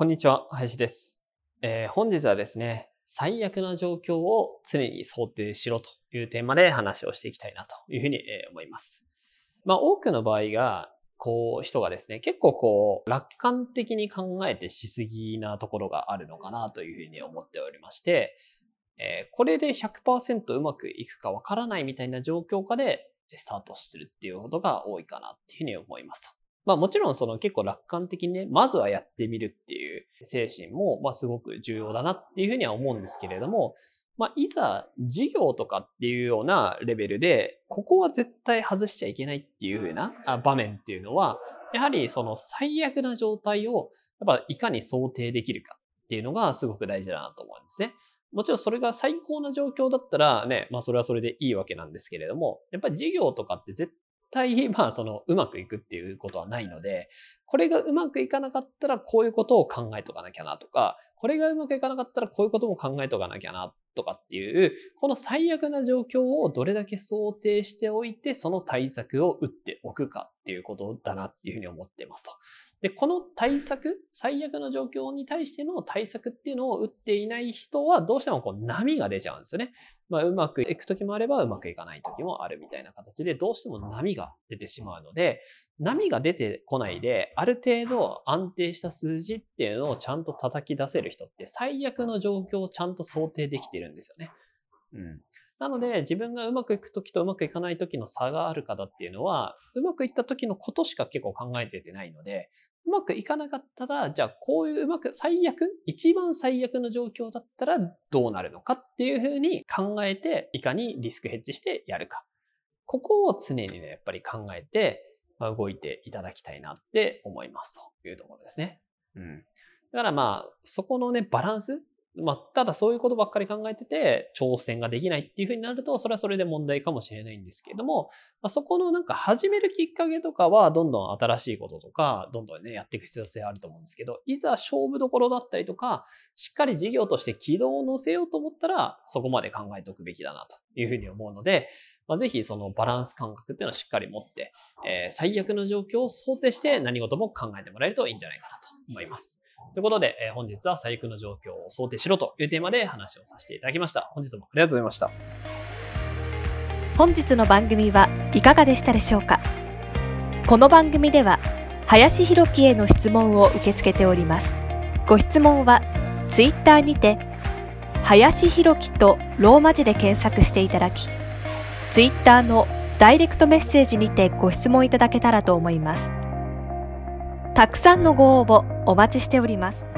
こんにちは林です、えー本日はですね最悪な状況を常に想定しろというテーマで話をしていきたいなというふうに思います。まあ多くの場合が、こう人がですね、結構こう楽観的に考えてしすぎなところがあるのかなというふうに思っておりまして、えこれで100%うまくいくかわからないみたいな状況下でスタートするっていうことが多いかなっていうふうに思いますと。まあもちろんその結構楽観的にね、まずはやってみるっていう精神も、まあすごく重要だなっていうふうには思うんですけれども、まあいざ事業とかっていうようなレベルで、ここは絶対外しちゃいけないっていうふうな場面っていうのは、やはりその最悪な状態を、やっぱいかに想定できるかっていうのがすごく大事だなと思うんですね。もちろんそれが最高な状況だったらね、まあそれはそれでいいわけなんですけれども、やっぱり事業とかって絶対、まあそのうまくいくっていうことはないので、これがうまくいかなかったらこういうことを考えとかなきゃなとか、これがうまくいかなかったらこういうことも考えとかなきゃなとかっていう、この最悪な状況をどれだけ想定しておいて、その対策を打っておくかっていうことだなっていうふうに思ってますと。で、この対策、最悪の状況に対しての対策っていうのを打っていない人は、どうしてもこう波が出ちゃうんですよね。まあ、うまくいく時もあれば、うまくいかない時もあるみたいな形で、どうしても波が出てしまうので、波が出てこないで、ある程度安定した数字っていうのをちゃんと叩き出せる人って、最悪の状況をちゃんと想定できてるんですよね。うん。なので、自分がうまくいく時とうまくいかない時の差がある方っていうのは、うまくいった時のことしか結構考えててないので、うまくいかなかったら、じゃあこういううまく、最悪、一番最悪の状況だったらどうなるのかっていうふうに考えて、いかにリスクヘッジしてやるか。ここを常にね、やっぱり考えて、まあ、動いていただきたいなって思いますというところですね。うん。だからまあ、そこのね、バランスまあ、ただそういうことばっかり考えてて、挑戦ができないっていうふうになると、それはそれで問題かもしれないんですけれども、まあ、そこのなんか始めるきっかけとかは、どんどん新しいこととか、どんどんね、やっていく必要性あると思うんですけど、いざ勝負どころだったりとか、しっかり事業として軌道を乗せようと思ったら、そこまで考えておくべきだなというふうに思うので、まあ、ぜひそのバランス感覚っていうのをしっかり持って、えー最悪の状況を想定して何事も考えてもらえるといいんじゃないかなと思います。ということで、えー本日は最悪の状況を想定しろというテーマで話をさせていただきました。本日もありがとうございました。本日の番組はいかがでしたでしょうか？この番組では林博樹への質問を受け付けておりますご質問はツイッターにて林博樹とローマ字で検索していただきツイッターのダイレクトメッセージにてご質問いただけたらと思いますたくさんのご応募お待ちしております。